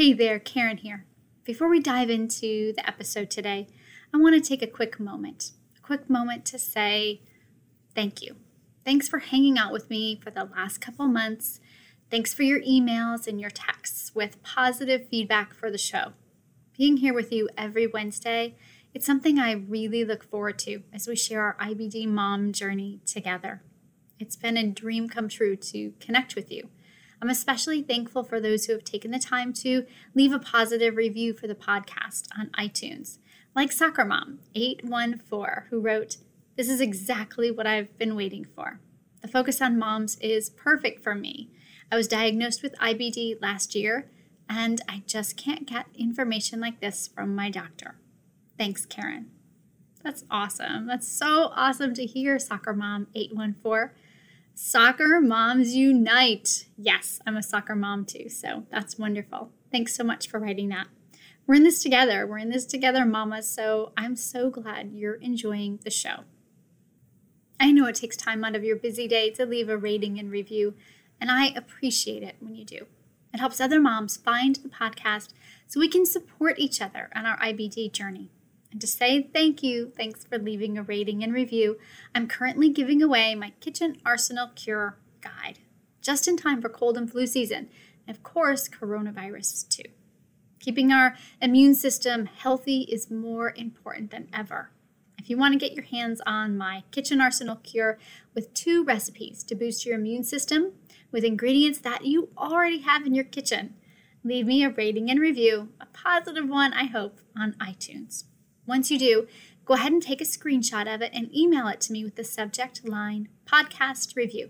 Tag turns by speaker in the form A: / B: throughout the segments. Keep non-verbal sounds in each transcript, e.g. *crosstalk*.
A: Hey there, Karyn here. Before we dive into the episode today, I want to take a quick moment, a quick moment to say thank you. Thanks for hanging out with me for the last couple months. Thanks for your emails and your texts with positive feedback for the show. Being here with you every Wednesday, it's something I really look forward to as we share our IBD mom journey together. It's been a dream come true to connect with you. I'm especially thankful for those who have taken the time to leave a positive review for the podcast on iTunes, like Soccer Mom 814, who wrote, This is exactly what I've been waiting for. The focus on moms is perfect for me. I was diagnosed with IBD last year, and I just can't get information like this from my doctor. Thanks, Karyn. That's awesome. That's so awesome to hear, Soccer Mom 814. Soccer Moms Unite. Yes, I'm a soccer mom too, so that's wonderful. Thanks so much for writing that. We're in this together. We're in this together, mamas, so I'm so glad you're enjoying the show. I know it takes time out of your busy day to leave a rating and review, and I appreciate it when you do. It helps other moms find the podcast so we can support each other on our IBD journey. And to say thank you, thanks for leaving a rating and review. I'm currently giving away my Kitchen Arsenal Cure Guide, just in time for cold and flu season, and of course, coronavirus too. Keeping our immune system healthy is more important than ever. If you want to get your hands on my Kitchen Arsenal Cure with two recipes to boost your immune system with ingredients that you already have in your kitchen, leave me a rating and review, a positive one, I hope, on iTunes. Once you do, go ahead and take a screenshot of it and email it to me with the subject line podcast review.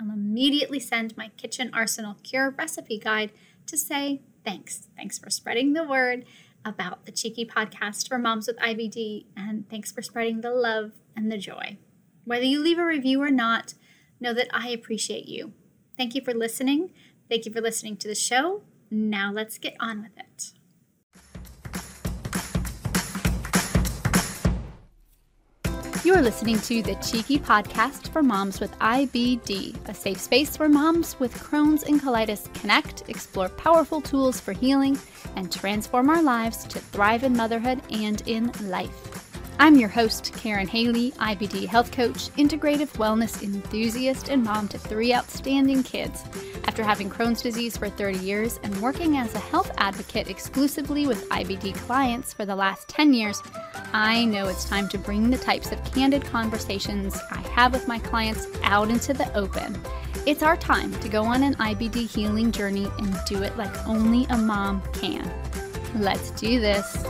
A: I'll immediately send my Kitchen Arsenal Cure recipe guide to say thanks. Thanks for spreading the word about the Cheeky podcast for moms with IBD, and thanks for spreading the love and the joy. Whether you leave a review or not, know that I appreciate you. Thank you for listening. Thank you for listening to the show. Now let's get on with it. You're listening to the Cheeky Podcast for Moms with IBD, a safe space where moms with Crohn's and colitis connect, explore powerful tools for healing, and transform our lives to thrive in motherhood and in life. I'm your host, Karyn Haley, IBD health coach, integrative wellness enthusiast, and mom to three outstanding kids. After having Crohn's disease for 30 years and working as a health advocate exclusively with IBD clients for the last 10 years, I know it's time to bring the types of candid conversations I have with my clients out into the open. It's our time to go on an IBD healing journey and do it like only a mom can. Let's do this.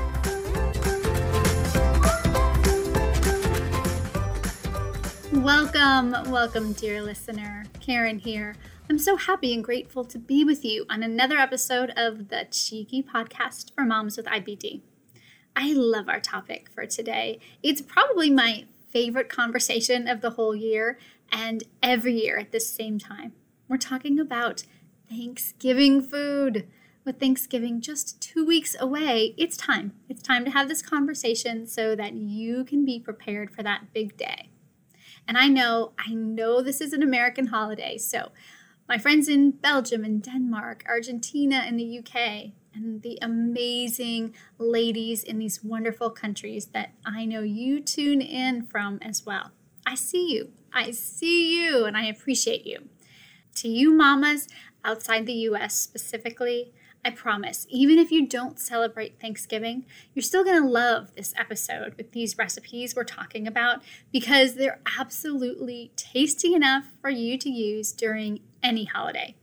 A: Welcome, welcome, dear listener. Karyn here. I'm so happy and grateful to be with you on another episode of the Cheeky Podcast for Moms with IBD. I love our topic for today. It's probably my favorite conversation of the whole year and every year at the same time. We're talking about Thanksgiving food. With Thanksgiving just two weeks away, it's time. It's time to have this conversation so that you can be prepared for that big day. And I know, I know this is an American holiday. So, my friends in Belgium and Denmark, Argentina, and the UK, and the amazing ladies in these wonderful countries that I know you tune in from as well. I see you. I see you, and I appreciate you. To you, mamas outside the US specifically, I promise, even if you don't celebrate Thanksgiving, you're still going to love this episode with these recipes we're talking about because they're absolutely tasty enough for you to use during any holiday,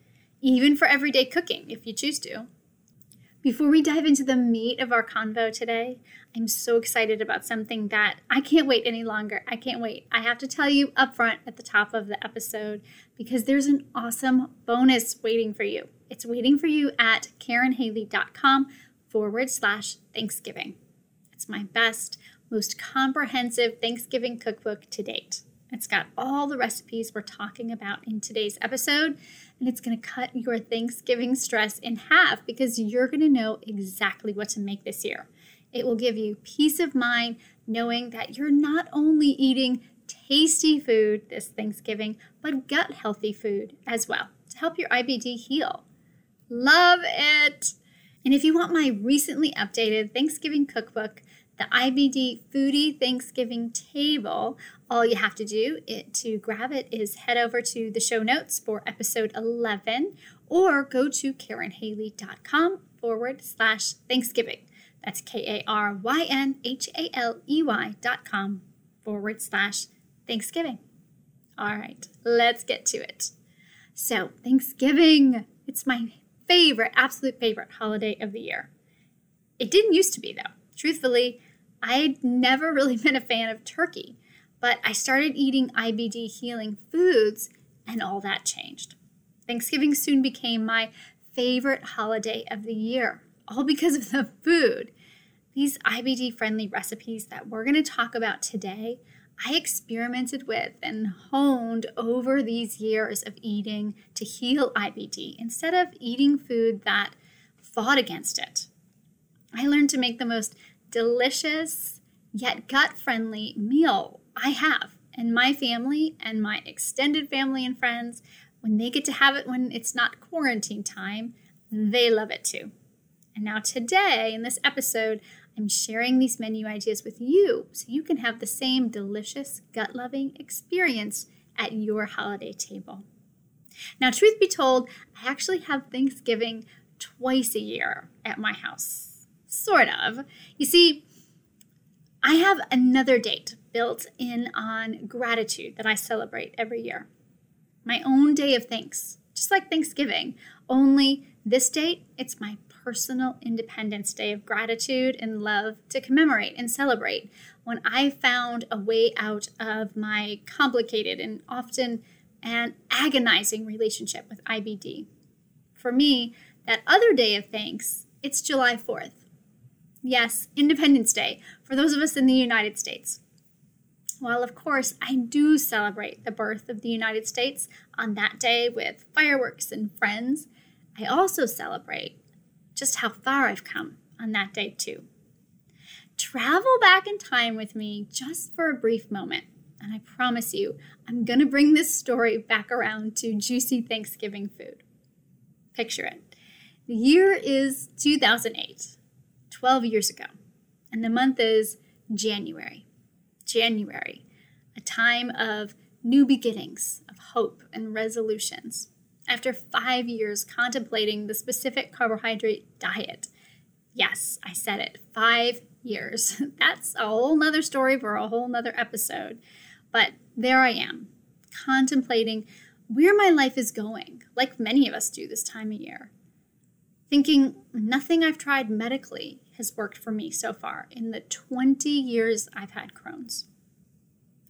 A: even for everyday cooking if you choose to. Before we dive into the meat of our convo today, I'm so excited about something that I can't wait any longer. I can't wait. I have to tell you up front at the top of the episode because there's an awesome bonus waiting for you. It's waiting for you at KarynHaley.com forward slash Thanksgiving. It's my best, most comprehensive Thanksgiving cookbook to date. It's got all the recipes we're talking about in today's episode, and it's going to cut your Thanksgiving stress in half because you're going to know exactly what to make this year. It will give you peace of mind knowing that you're not only eating tasty food this Thanksgiving, but gut healthy food as well to help your IBD heal. Love it! And if you want my recently updated Thanksgiving cookbook, the IBD Foodie Thanksgiving Table, all you have to do it, to grab it is head over to the show notes for episode 11 or go to KarynHaley.com forward slash Thanksgiving. That's K A R Y N H A L E Y dot com forward slash Thanksgiving. All right, let's get to it. So, Thanksgiving, it's my favorite, absolute favorite holiday of the year. It didn't used to be, though. Truthfully, I'd never really *laughs* been a fan of turkey, but I started eating IBD healing foods and all that changed. Thanksgiving soon became my favorite holiday of the year, all because of the food. These IBD friendly recipes that we're going to talk about today I experimented with and honed over these years of eating to heal IBD instead of eating food that fought against it. I learned to make the most delicious yet gut friendly meal I have. And my family and my extended family and friends, when they get to have it when it's not quarantine time, they love it too. And now, today, in this episode, I'm sharing these menu ideas with you so you can have the same delicious, gut loving experience at your holiday table. Now, truth be told, I actually have Thanksgiving twice a year at my house. Sort of. You see, I have another date built in on gratitude that I celebrate every year. My own day of thanks, just like Thanksgiving, only this date, it's my personal Independence Day of gratitude and love to commemorate and celebrate when I found a way out of my complicated and often an agonizing relationship with IBD. For me, that other day of thanks, it's July 4th. Yes, Independence Day for those of us in the United States. While, of course, I do celebrate the birth of the United States on that day with fireworks and friends, I also celebrate just how far I've come on that day, too. Travel back in time with me just for a brief moment, and I promise you, I'm going to bring this story back around to juicy Thanksgiving food. Picture it. The year is 2008, 12 years ago, and the month is January. January, a time of new beginnings, of hope and resolutions after five years contemplating the specific carbohydrate diet. Yes, I said it, five years. *laughs* That's a whole nother story for a whole nother episode. But there I am, contemplating where my life is going, like many of us do this time of year. Thinking nothing I've tried medically has worked for me so far in the 20 years I've had Crohn's.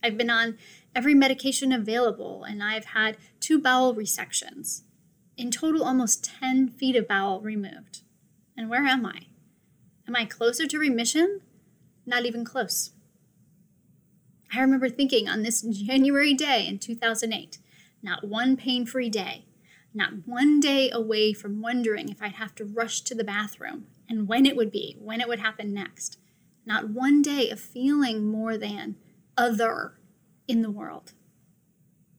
A: I've been on every medication available, and I've had two bowel resections. In total, almost 10 feet of bowel removed. And where am I? Am I closer to remission? Not even close. I remember thinking on this January day in 2008, not one pain free day, not one day away from wondering if I'd have to rush to the bathroom and when it would be, when it would happen next. Not one day of feeling more than other in the world.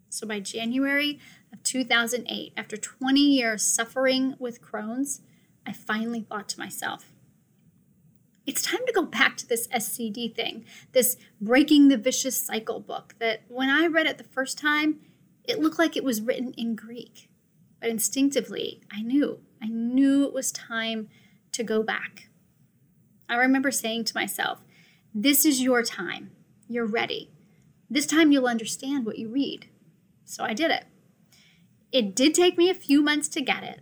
A: So by January of 2008, after 20 years suffering with Crohn's, I finally thought to myself, it's time to go back to this SCD thing, this Breaking the Vicious Cycle book that when I read it the first time, it looked like it was written in Greek. But instinctively, I knew, I knew it was time to go back. I remember saying to myself, This is your time. You're ready. This time you'll understand what you read. So I did it. It did take me a few months to get it,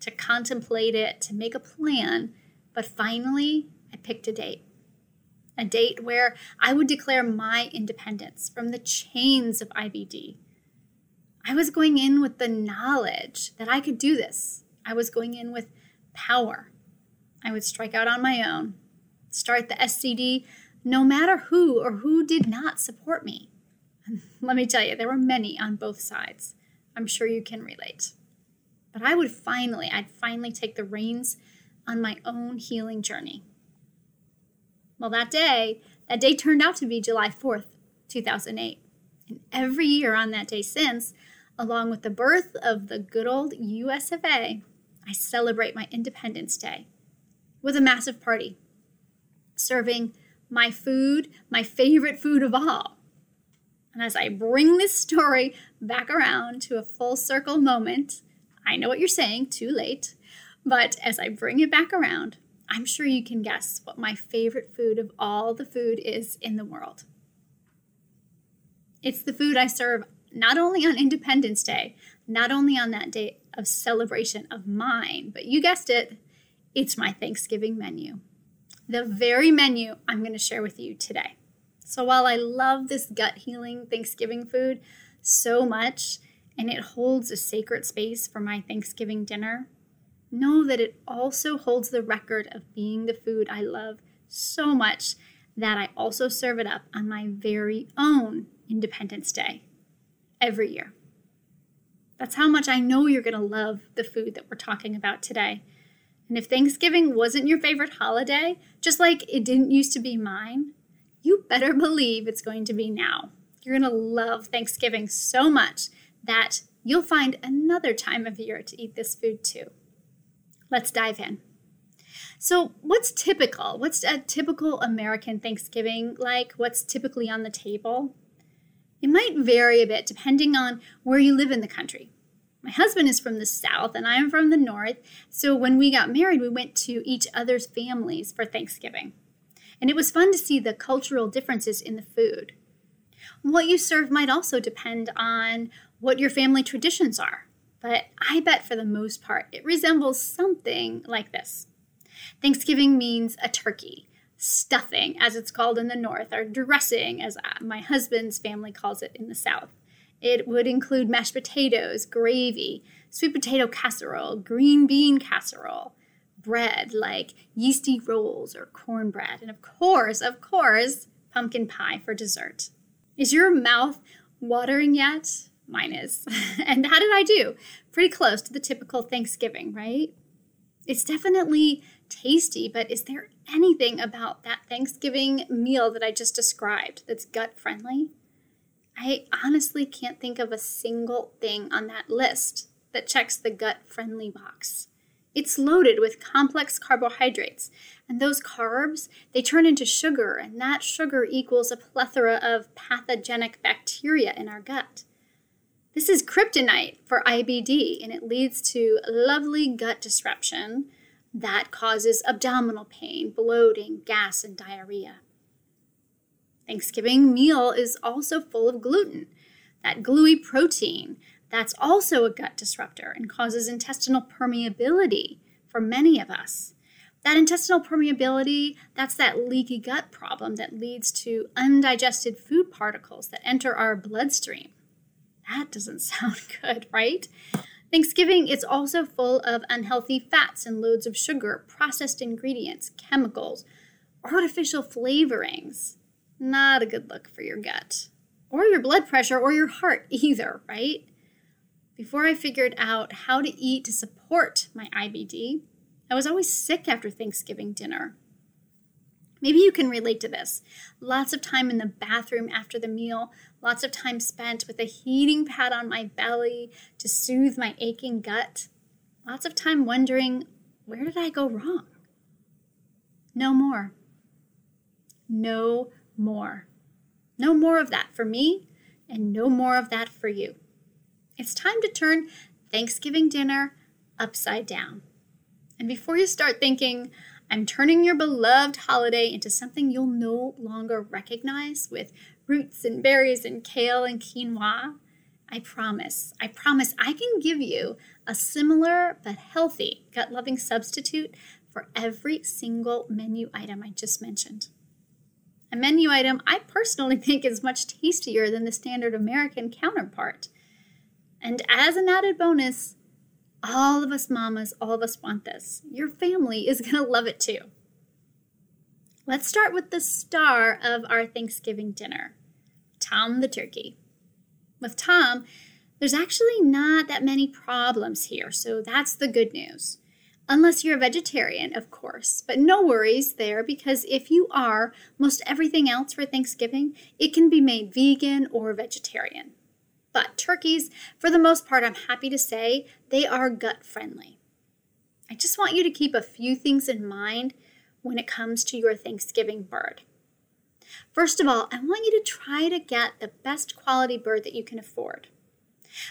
A: to contemplate it, to make a plan, but finally I picked a date. A date where I would declare my independence from the chains of IBD. I was going in with the knowledge that I could do this. I was going in with power. I would strike out on my own, start the SCD no matter who or who did not support me. *laughs* Let me tell you, there were many on both sides. I'm sure you can relate. But I would finally, I'd finally take the reins on my own healing journey. Well, that day, that day turned out to be July 4th, 2008. And every year on that day since, along with the birth of the good old US of A, I celebrate my Independence Day with a massive party, serving my food, my favorite food of all. And as I bring this story back around to a full circle moment, I know what you're saying, too late. But as I bring it back around, I'm sure you can guess what my favorite food of all the food is in the world. It's the food I serve not only on Independence Day, not only on that day of celebration of mine, but you guessed it, it's my Thanksgiving menu. The very menu I'm going to share with you today. So while I love this gut healing Thanksgiving food so much, and it holds a sacred space for my Thanksgiving dinner, know that it also holds the record of being the food I love so much that I also serve it up on my very own Independence Day every year. That's how much I know you're going to love the food that we're talking about today. And if Thanksgiving wasn't your favorite holiday, just like it didn't used to be mine, you better believe it's going to be now. You're going to love Thanksgiving so much that you'll find another time of year to eat this food too. Let's dive in. So, what's typical? What's a typical American Thanksgiving like? What's typically on the table? It might vary a bit depending on where you live in the country. My husband is from the South and I am from the North, so when we got married, we went to each other's families for Thanksgiving. And it was fun to see the cultural differences in the food. What you serve might also depend on what your family traditions are but I bet for the most part it resembles something like this. Thanksgiving means a turkey, stuffing, as it's called in the North, or dressing, as uh, my husband's family calls it in the South. It would include mashed potatoes, gravy, sweet potato casserole, green bean casserole, bread like yeasty rolls or cornbread, and of course, of course, pumpkin pie for dessert. Is your mouth watering yet? Mine is. *laughs* and how did I do? Pretty close to the typical Thanksgiving, right? It's definitely tasty, but is there anything about that Thanksgiving meal that I just described that's gut friendly? I honestly can't think of a single thing on that list that checks the gut friendly box. It's loaded with complex carbohydrates, and those carbs, they turn into sugar, and that sugar equals a plethora of pathogenic bacteria in our gut. This is kryptonite for IBD, and it leads to lovely gut disruption that causes abdominal pain, bloating, gas, and diarrhea. Thanksgiving meal is also full of gluten, that gluey protein that's also a gut disruptor and causes intestinal permeability for many of us. That intestinal permeability, that's that leaky gut problem that leads to undigested food particles that enter our bloodstream. That doesn't *laughs* sound good, right? Thanksgiving is also full of unhealthy fats and loads of sugar, processed ingredients, chemicals, artificial flavorings. Not a good look for your gut, or your blood pressure, or your heart *laughs* either, right? Before I figured out how to eat to support my IBD, I was always sick after Thanksgiving dinner. Maybe you can relate to this. Lots of time in the bathroom after the meal, lots of time spent with a heating pad on my belly to soothe my aching gut, lots of time wondering, where did I go wrong? No more. No more. No more of that for me, and no more of that for you. It's time to turn Thanksgiving dinner upside down. And before you start thinking, I'm turning your beloved holiday into something you'll no longer recognize with roots and berries and kale and quinoa. I promise, I promise I can give you a similar but healthy gut loving substitute for every single menu item I just mentioned. A menu item I personally *laughs* think is much tastier than the standard American counterpart. And as an added bonus, all of us mamas, all of us want this. Your family is going *laughs* to love it too. Let's start with the star of our Thanksgiving dinner Tom the turkey. With Tom, there's actually not that many problems here, so that's the good news. Unless you're a vegetarian, of course, but no worries there because if you are, most everything else for Thanksgiving, it can be made vegan or vegetarian. But turkeys, for the most part, I'm happy to say, they are gut friendly. I just want you to keep a few things in mind when it comes to your Thanksgiving bird. First of all, I want you to try to get the best quality bird that you can afford.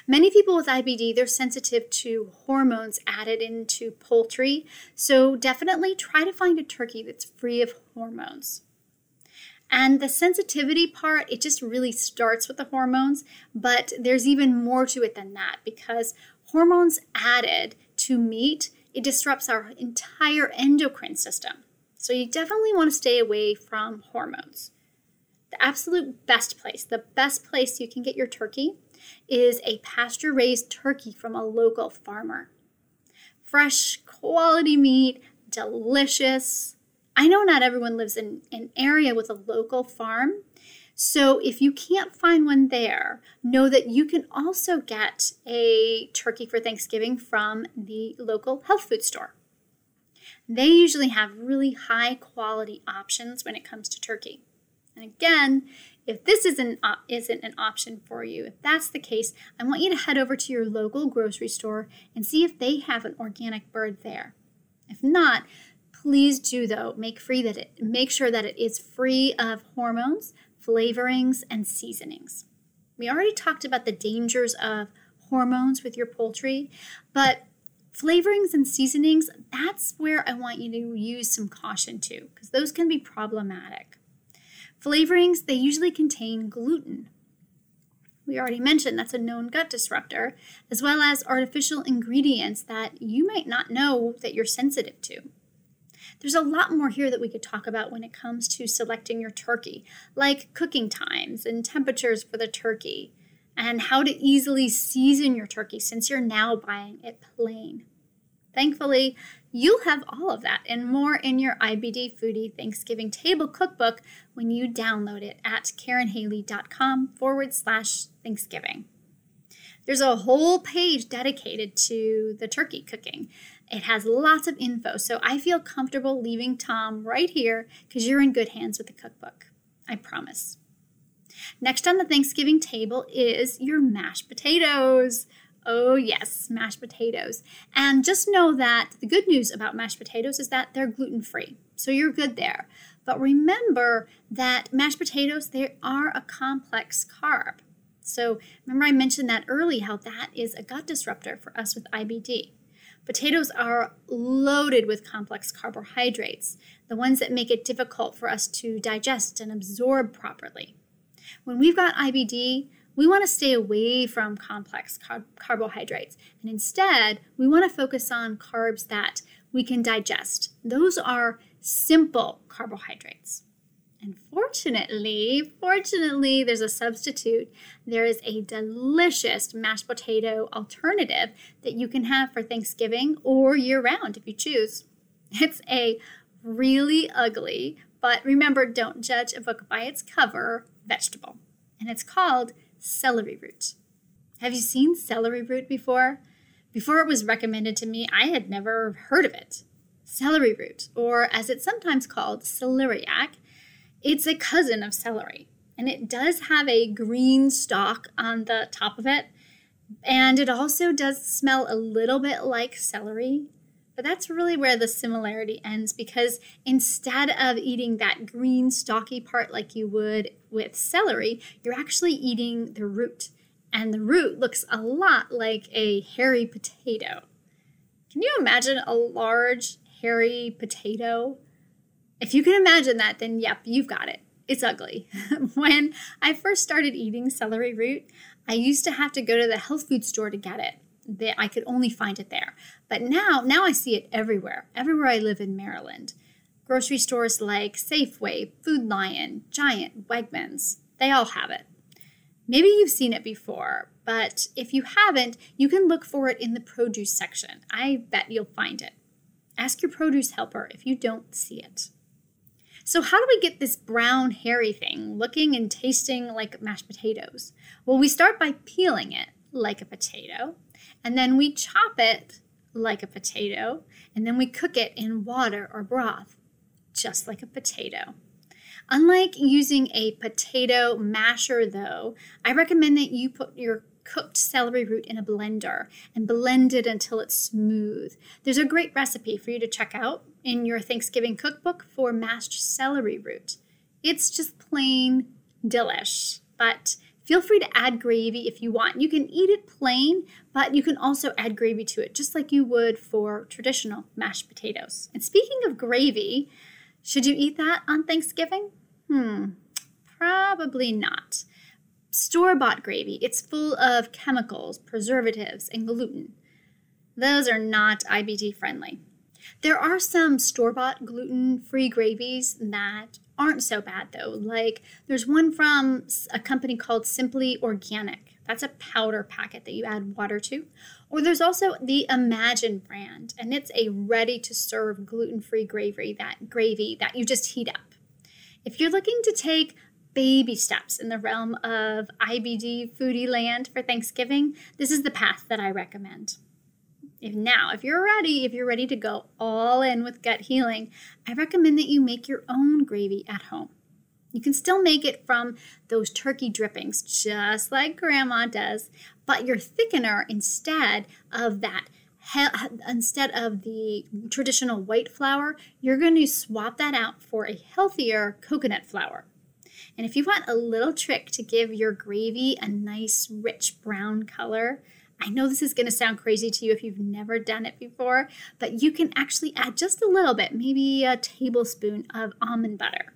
A: Many people with IBD, they're sensitive to hormones added into poultry, so definitely try to find a turkey that's free of hormones. And the sensitivity part, it just really starts with the hormones, but there's even more to it than that because hormones added to meat, it disrupts our entire endocrine system. So you definitely want to stay away from hormones. The absolute best place, the best place you can get your turkey is a pasture raised turkey from a local farmer. Fresh, quality meat, delicious. I know not everyone lives in an area with a local farm. So if you can't find one there, know that you can also get a turkey for Thanksgiving from the local health food store. They usually have really high quality options when it comes to turkey. And again, if this isn't, isn't an option for you, if that's the case, I want you to head over to your local grocery store and see if they have an organic bird there. If not, please do though make free that it make sure that it is free of hormones, flavorings, and seasonings. We already talked about the dangers of hormones with your poultry, but Flavorings and seasonings, that's where I want you to use some caution too, because those can be problematic. Flavorings, they usually contain gluten. We already mentioned that's a known gut disruptor, as well as artificial ingredients that you might not know that you're sensitive to. There's a lot more here that we could talk about when it comes to selecting your turkey, like cooking times and temperatures for the turkey, and how to easily season your turkey since you're now buying it plain. Thankfully, you'll have all of that and more in your IBD Foodie Thanksgiving Table Cookbook when you download it at karynhaley.com forward slash Thanksgiving. There's a whole page dedicated to the turkey cooking. It has lots of info, so I feel comfortable leaving Tom right here because you're in good hands with the cookbook. I promise. Next on the Thanksgiving table is your mashed potatoes. Oh, yes, mashed potatoes. And just know that the good news about mashed potatoes is that they're gluten free. So you're good there. But remember that mashed potatoes, they are a complex carb. So remember, I mentioned that early how that is a gut disruptor for us with IBD. Potatoes are loaded with complex carbohydrates, the ones that make it difficult for us to digest and absorb properly. When we've got IBD, we want to stay away from complex car- carbohydrates. And instead, we want to focus on carbs that we can digest. Those are simple carbohydrates. And fortunately, fortunately, there's a substitute. There is a delicious mashed potato alternative that you can have for Thanksgiving or year round if you choose. It's a really ugly, but remember, don't judge a book by its cover vegetable. And it's called celery root. Have you seen celery root before? Before it was recommended to me, I had never heard of it. Celery root, or as it's sometimes called, celeriac, it's a cousin of celery. And it does have a green stalk on the top of it. And it also does smell a little bit like celery. But that's really where the similarity ends because instead of eating that green stalky part like you would with celery, you're actually eating the root. And the root looks a lot like a hairy potato. Can you imagine a large hairy potato? If you can imagine that, then yep, you've got it. It's ugly. *laughs* when I first started eating celery root, I used to have to go to the health food store to get it that I could only find it there. But now, now I see it everywhere, everywhere I live in Maryland. Grocery stores like Safeway, Food Lion, Giant, Wegmans, they all have it. Maybe you've seen it before, but if you haven't, you can look for it in the produce section. I bet you'll find it. Ask your produce helper if you don't see it. So, how do we get this brown, hairy thing looking and tasting like mashed potatoes? Well, we start by peeling it like a potato and then we chop it like a potato, and then we cook it in water or broth, just like a potato. Unlike using a potato masher, though, I recommend that you put your cooked celery root in a blender and blend it until it's smooth. There's a great recipe for you to check out in your Thanksgiving cookbook for mashed celery root. It's just plain delish, but feel free to add gravy if you want. You can eat it plain, but you can also add gravy to it, just like you would for traditional mashed potatoes. And speaking of gravy, should you eat that on Thanksgiving? Hmm, probably not. Store bought gravy, it's full of chemicals, preservatives, and gluten. Those are not IBD friendly. There are some store bought gluten free gravies that aren't so bad though. Like there's one from a company called Simply Organic. That's a powder packet that you add water to. Or there's also the Imagine brand, and it's a ready to serve gluten free gravy that gravy that you just heat up. If you're looking to take baby steps in the realm of IBD foodie land for Thanksgiving, this is the path that I recommend. If now, if you're ready, if you're ready to go all in with gut healing, I recommend that you make your own gravy at home. You can still make it from those turkey drippings, just like grandma does, but your thickener instead of that instead of the traditional white flour, you're going to swap that out for a healthier coconut flour. And if you want a little trick to give your gravy a nice rich brown color, I know this is going to sound crazy to you if you've never done it before, but you can actually add just a little bit, maybe a tablespoon of almond butter.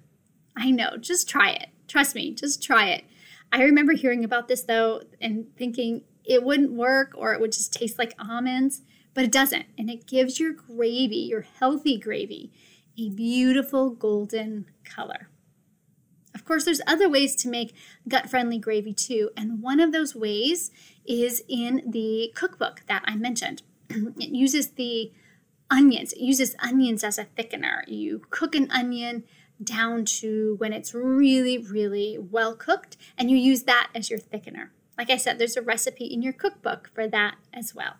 A: I know, just try it. Trust me, just try it. I remember hearing about this though and thinking it wouldn't work or it would just taste like almonds, but it doesn't. And it gives your gravy, your healthy gravy, a beautiful golden color. Of course, there's other ways to make gut friendly gravy too, and one of those ways is in the cookbook that I mentioned. *clears throat* it uses the onions, it uses onions as a thickener. You cook an onion down to when it's really, really well cooked, and you use that as your thickener. Like I said, there's a recipe in your cookbook for that as well.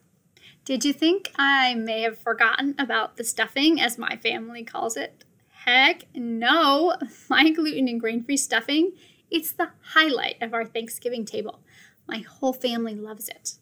A: Did you think I may have forgotten about the stuffing, as my family calls it? Heck no. My gluten and grain free stuffing, it's the highlight of our Thanksgiving table. My whole family loves it.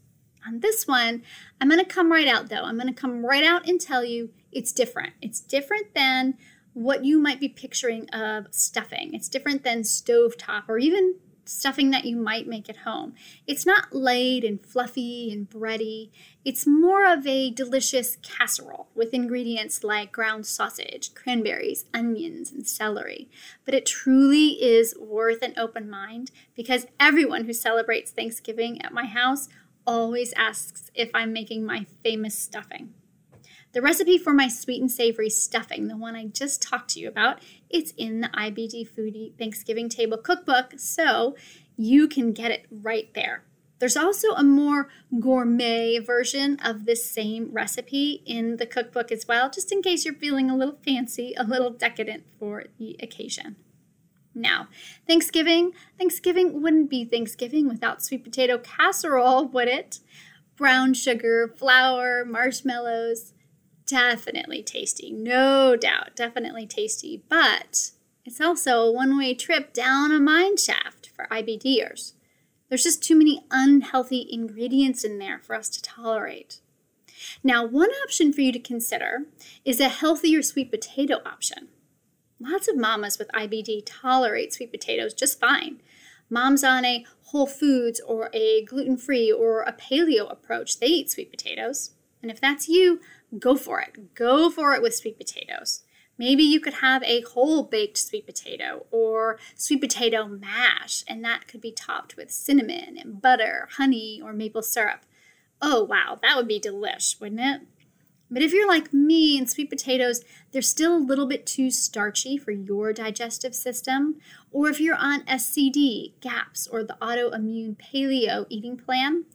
A: On this one, I'm to come right out though. I'm to come right out and tell you it's different. It's different than what you might be picturing of stuffing. It's different than stovetop or even stuffing that you might make at home. It's not laid and fluffy and bready. It's more of a delicious casserole with ingredients like ground sausage, cranberries, onions, and celery. But it truly is worth an open mind because everyone who celebrates Thanksgiving at my house always asks if I'm making my famous stuffing. The recipe for my sweet and savory stuffing, the one I just talked to you about, it's in the IBD Foodie Thanksgiving Table Cookbook, so you can get it right there. There's also a more gourmet version of this same recipe in the cookbook as well, just in case you're feeling a little fancy, a little decadent for the occasion. Now, Thanksgiving, Thanksgiving wouldn't be Thanksgiving without sweet potato casserole, would it? Brown sugar, flour, marshmallows, definitely tasty, no doubt, definitely tasty, but it's also a one way trip down a mine shaft for IBDers. There's just too many unhealthy ingredients in there for us to tolerate. Now, one option for you to consider is a healthier sweet potato option. Lots of mamas with IBD tolerate sweet potatoes just fine. Moms on a whole foods or a gluten free or a paleo approach, they eat sweet potatoes. And if that's you, go for it. Go for it with sweet potatoes. Maybe you could have a whole baked sweet potato or sweet potato mash, and that could be topped with cinnamon and butter, honey, or maple syrup. Oh, wow, that would be delish, wouldn't it? But if you're like me and sweet potatoes, they're still a little bit too starchy for your digestive system, or if you're on SCD, GAPS, or the autoimmune paleo eating plan,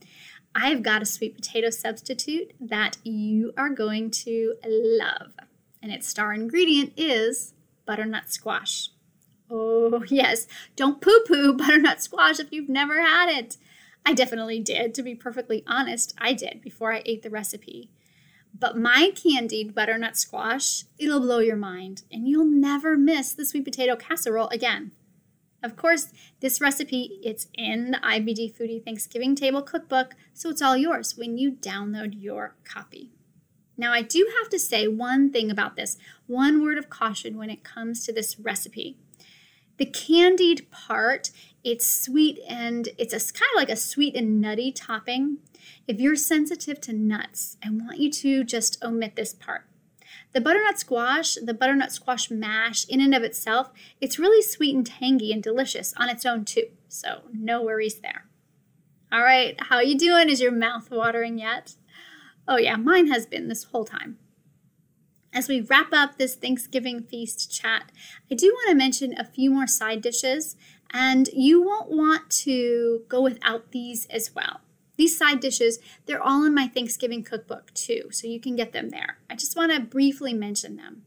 A: I've got a sweet potato substitute that you are going to love. And its star ingredient is butternut squash. Oh, *laughs* yes, don't poo poo *laughs* butternut squash if you've never had it. I definitely did. To be perfectly honest, I did before I ate the recipe. But my candied butternut squash, it'll blow your mind, and you'll never miss the sweet potato casserole again. Of course, this recipe, it's in the IBD Foodie Thanksgiving Table Cookbook, so it's all yours when you download your copy. Now, I do have to say one thing about this, one word of caution when it comes to this recipe. The candied part, it's sweet and it's a kind of like a sweet and nutty topping. If you're sensitive to nuts, I want you to just omit this part. The butternut squash, the butternut squash mash in and of itself, it's really sweet and tangy and delicious on its own too. So no worries there. All right, how you doing? Is your mouth watering yet? Oh yeah, mine has been this whole time. As we wrap up this Thanksgiving feast chat, I do want to mention a few more side dishes, and you won't want to go without these as well. These side dishes, they're all in my Thanksgiving cookbook too, so you can get them there. I just want to briefly mention them.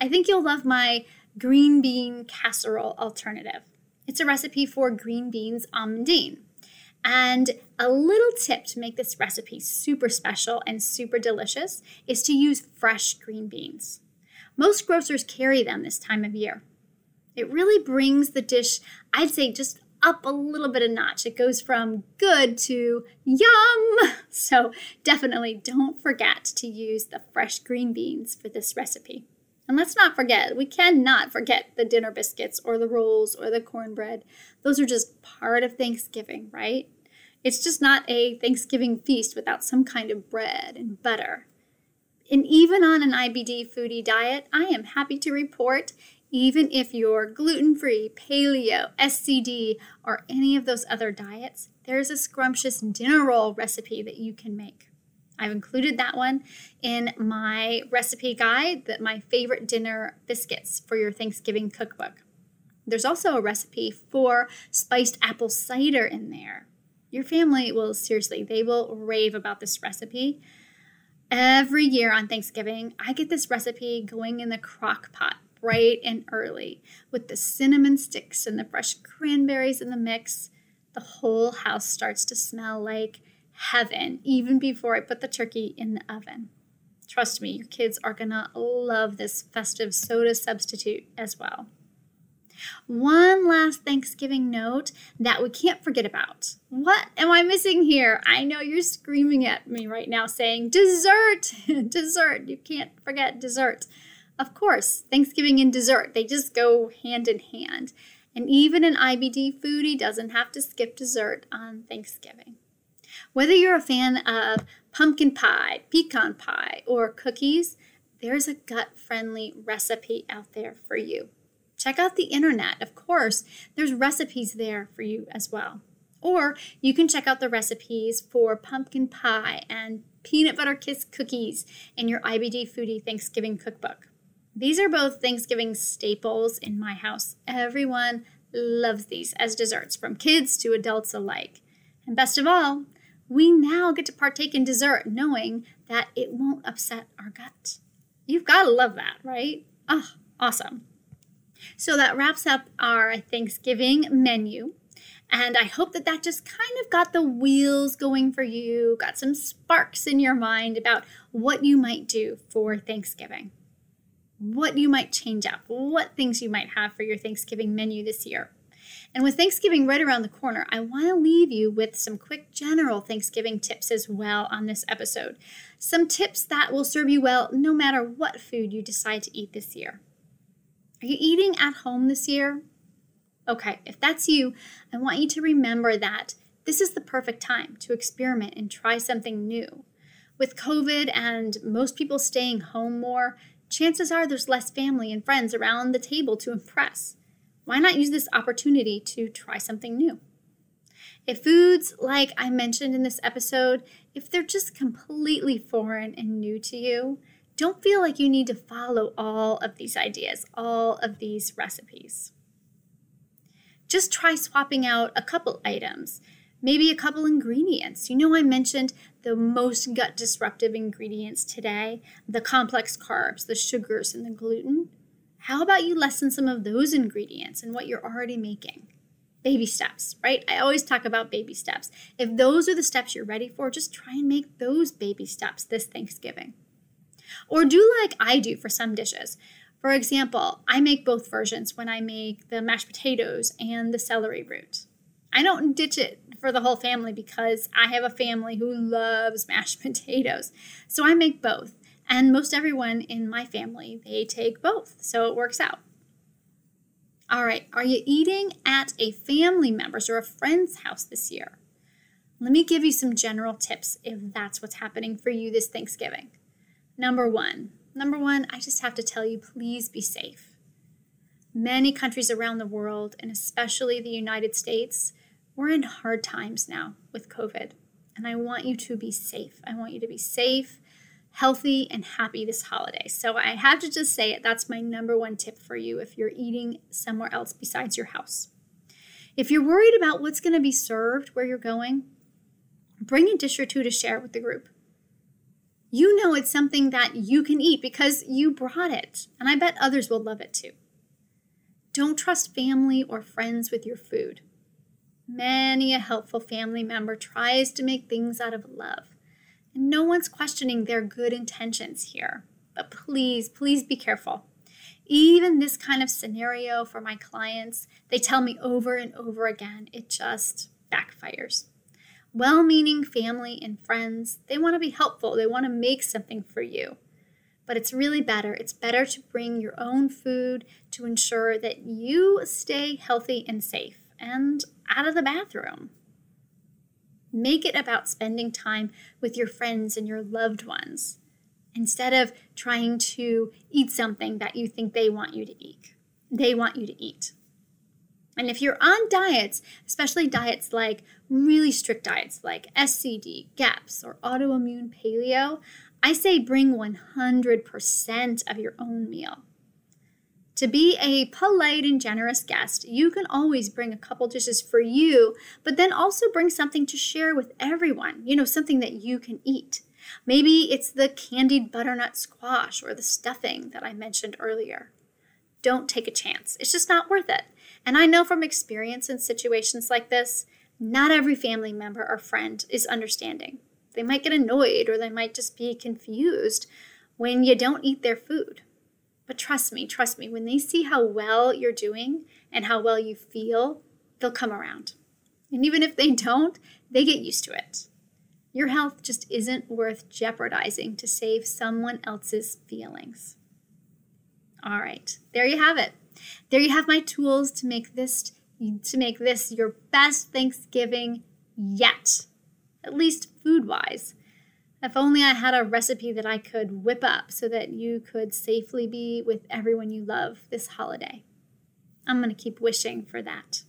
A: I think you'll love my green bean casserole alternative. It's a recipe for green beans almondine. And a little tip to make this recipe super special and super delicious is to use fresh green beans. Most grocers carry them this time of year. It really brings the dish, I'd say, just up a little bit of notch. It goes from good to yum. *laughs* So definitely don't forget to use the fresh green beans for this recipe. And let's not forget, we cannot forget the dinner biscuits or the rolls or the cornbread. Those are just part of Thanksgiving, right? It's just not a Thanksgiving feast without some kind of bread and butter. And even on an IBD foodie diet, I am happy to report even if you're gluten free, paleo, SCD, or any of those other diets, there's a scrumptious dinner roll recipe that you can make. I've included that one in my recipe guide, that my favorite dinner biscuits for your Thanksgiving cookbook. There's also a recipe for spiced apple cider in there. Your family will seriously, they will rave about this recipe. Every year on Thanksgiving, I get this recipe going in the crock pot bright and early with the cinnamon sticks and the fresh cranberries in the mix. The whole house starts to smell like heaven even before I put the turkey in the oven. Trust me, your kids are gonna love this festive soda substitute as well. One last Thanksgiving note that we can't forget about. What am I missing here? I know you're screaming at me right now saying dessert, *laughs* dessert. You can't forget dessert. Of course, Thanksgiving and dessert, they just go hand in hand. And even an IBD foodie doesn't have to skip dessert on Thanksgiving. Whether you're a fan of pumpkin pie, pecan pie, or cookies, there's a gut friendly recipe out there for you. Check out the internet. Of course, there's recipes there for you as well. Or you can check out the recipes for pumpkin pie and peanut butter kiss cookies in your IBD Foodie Thanksgiving cookbook. These are both Thanksgiving staples in my house. Everyone loves these as desserts, from kids to adults alike. And best of all, we now get to partake in dessert knowing that it won't upset our gut. You've got to love that, right? Oh, awesome. So that wraps up our Thanksgiving menu. And I hope that that just kind of got the wheels going for you, got some sparks in your mind about what you might do for Thanksgiving what you might change up, what things you might have for your Thanksgiving menu this year. And with Thanksgiving right around the corner, I want to leave you with some quick general Thanksgiving tips as well on this episode. Some tips that will serve you well no matter what food you decide to eat this year. Are you eating at home this year? Okay, if that's you, I want you to remember that this is the perfect time to experiment and try something new. With COVID and most people staying home more, chances are there's less family and friends around the table to impress. Why not use this opportunity to try something new? If foods, like I mentioned in this episode, if they're just completely foreign and new to you, don't feel like you need to follow all of these ideas, all of these recipes. Just try swapping out a couple items maybe a couple ingredients. You know, I mentioned the most gut disruptive ingredients today the complex carbs, the sugars, and the gluten. How about you lessen some of those ingredients and what you're already making? Baby steps, right? I always talk about baby steps. If those are the steps you're ready for, just try and make those baby steps this Thanksgiving. Or do like I do for some dishes. For example, I make both versions when I make the mashed potatoes and the celery root. I don't ditch it for the whole family because I have a family who loves mashed *laughs* potatoes. So I make both. And most everyone in my family, they take both. So it works out. All right, are you eating at a family member's or a friend's house this year? Let me give you some general tips if that's what's happening for you this Thanksgiving. Number one, number one, I just have to tell you, please be safe. Many countries around the world, and especially the United States, we're in hard times now with COVID. And I want you to be safe. I want you to be safe healthy and happy this holiday. So I have to just say it. That's my number one tip for you if you're eating somewhere else besides your house. If you're worried about what's going to be served where you're going, bring a dish or two to share with the group. You know it's something that you can eat because you brought it, and I bet others will love it too. Don't trust family or friends with your food. Many a helpful family member tries to make things out of love. And no one's questioning their good intentions here. But please, please be careful. Even this kind of scenario for my clients, they tell me over and over again, it just backfires. Well meaning family and friends, they want to be helpful, they want to make something for you. But it's really better. It's better to bring your own food to ensure that you stay healthy and safe and out of the bathroom. Make it about spending time with your friends and your loved ones instead of trying to eat something that you think they want you to eat. They want you to eat. And if you're on diets, especially diets like really strict diets like SCD, GAPS, or autoimmune paleo, I say bring 100% of your own meal. To be a polite and generous guest, you can always bring a couple dishes for you, but then also bring something to share with everyone, you know, something that you can eat. Maybe it's the candied butternut squash or the stuffing that I mentioned earlier. Don't take a chance. It's just not worth it. And I know from experience in situations like this, not every family member or friend is understanding. They might get annoyed or they might just be confused when you don't eat their food. But trust me, trust me, when they see how well you're doing and how well you feel, they'll come around. And even if they don't, they get used to it. Your health just isn't worth jeopardizing to save someone else's feelings. All right, there you have it. There you have my tools to make this to make this your best Thanksgiving yet, at least food-wise. If only I had a recipe that I could whip up so that you could safely be with everyone you love this holiday. I'm going to keep wishing for that.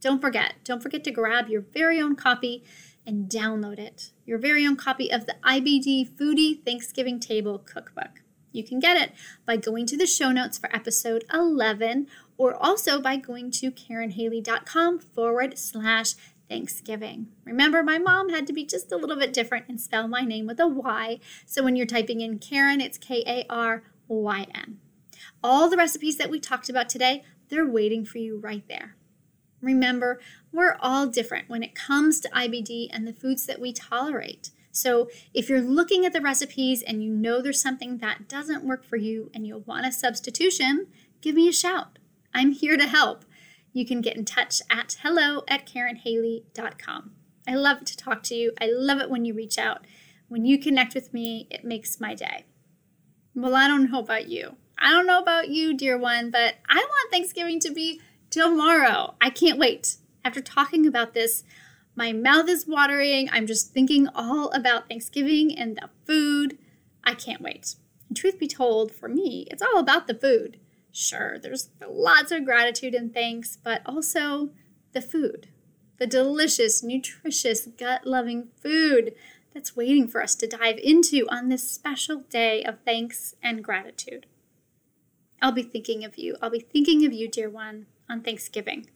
A: Don't forget, don't forget to grab your very own copy and download it. Your very own copy of the IBD Foodie Thanksgiving Table Cookbook. You can get it by going to the show notes for episode 11 or also by going to karynhaley.com forward slash Thanksgiving. Remember, my mom had to be just a little bit different and spell my name with a Y. So when you're typing in Karen, it's K A R Y N. All the recipes that we talked about today, they're waiting for you right there. Remember, we're all different when it comes to IBD and the foods that we tolerate. So, if you're looking at the recipes and you know there's something that doesn't work for you and you'll want a substitution, give me a shout. I'm here to help you can get in touch at hello at karynhaley.com. I love to talk to you. I love it when you reach out. When you connect with me, it makes my day. Well, I don't know about you. I don't know about you, dear one, but I want Thanksgiving to be tomorrow. I can't wait. After talking about this, my mouth is watering. I'm just thinking all about Thanksgiving and the food. I can't wait. And truth be told, for me, it's all about the food. Sure, there's lots of gratitude and thanks, but also the food, the delicious, nutritious, gut loving food that's waiting for us to dive into on this special day of thanks and gratitude. I'll be thinking of you. I'll be thinking of you, dear one, on Thanksgiving,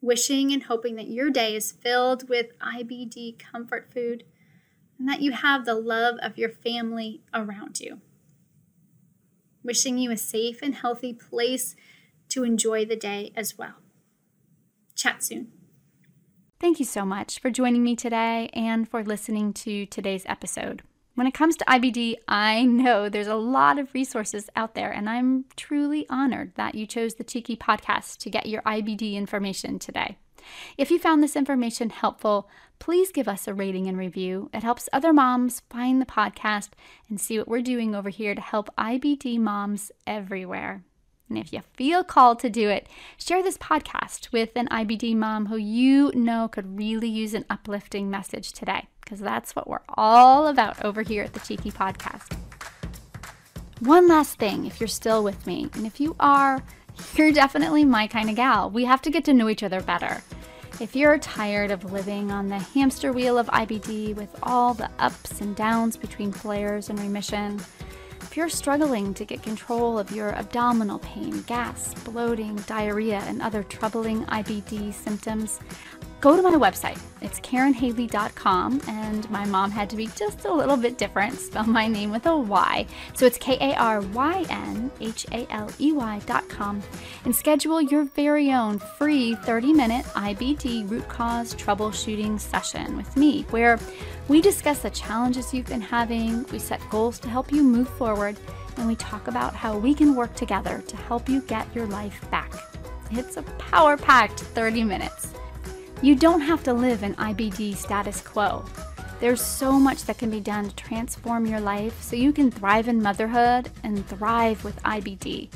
A: wishing and hoping that your day is filled with IBD comfort food and that you have the love of your family around you wishing you a safe and healthy place to enjoy the day as well. Chat soon. Thank you so much for joining me today and for listening to today's episode.
B: When it comes to IBD, I know there's a lot of resources out there, and I'm truly honored that you chose the Cheeky podcast to get your IBD information today. If you found this information helpful, please give us a rating and review. It helps other moms find the podcast and see what we're doing over here to help IBD moms everywhere. And if you feel called to do it, share this podcast with an IBD mom who you know could really use an uplifting message today, because that's what we're all about over here at the Cheeky Podcast. One last thing, if you're still with me, and if you are, *laughs* you're definitely my kind of gal. We have to get to know each other better. If you're tired of living on the hamster wheel of IBD with all the ups and downs between flares and remission, if you're struggling to get control of your abdominal pain, gas, bloating, diarrhea, and other troubling IBD symptoms, go to my website. It's karynhaley.com, and my mom had to be just a little bit different, spell my name with a Y. So it's K A R Y N H A L E Y.com, and schedule your very own free 30 minute IBD root cause troubleshooting session with me, where we discuss the challenges you've been having, we set goals to help you move forward, and we talk about how we can work together to help you get your life back. It's a power packed 30 minutes. You don't have to live in IBD status quo. There's so much that can be done to transform your life so you can thrive in motherhood and thrive with IBD.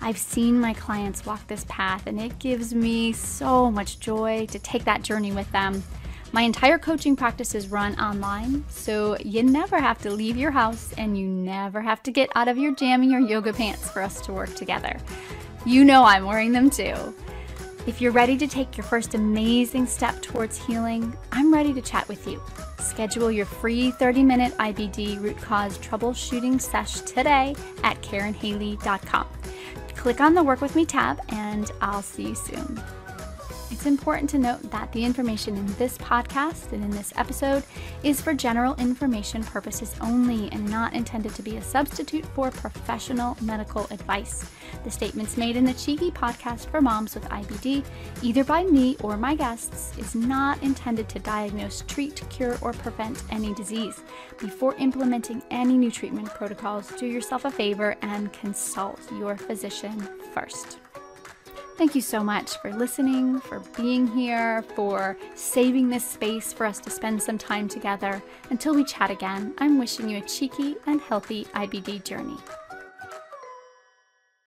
B: I've seen my clients walk this path, and it gives me so much joy to take that journey with them. My entire coaching practice is run online, so you never have to leave your house and you never have to get out of your jammy or yoga pants for us to work together. You know I'm wearing them too. If you're ready to take your first amazing step towards healing, I'm ready to chat with you. Schedule your free 30 minute IBD root cause troubleshooting sesh today at KarynHaley.com. Click on the Work With Me tab, and I'll see you soon. It's important to note that the information in this podcast and in this episode is for general information purposes only and not intended to be a substitute for professional medical advice. The statements made in the Cheeky podcast for moms with IBD, either by me or my guests, is not intended to diagnose, treat, cure, or prevent any disease. Before implementing any new treatment protocols, do yourself a favor and consult your physician first. Thank you so much for listening, for being here, for saving this space for us to spend some time together. Until we chat again, I'm wishing you a cheeky and healthy IBD journey.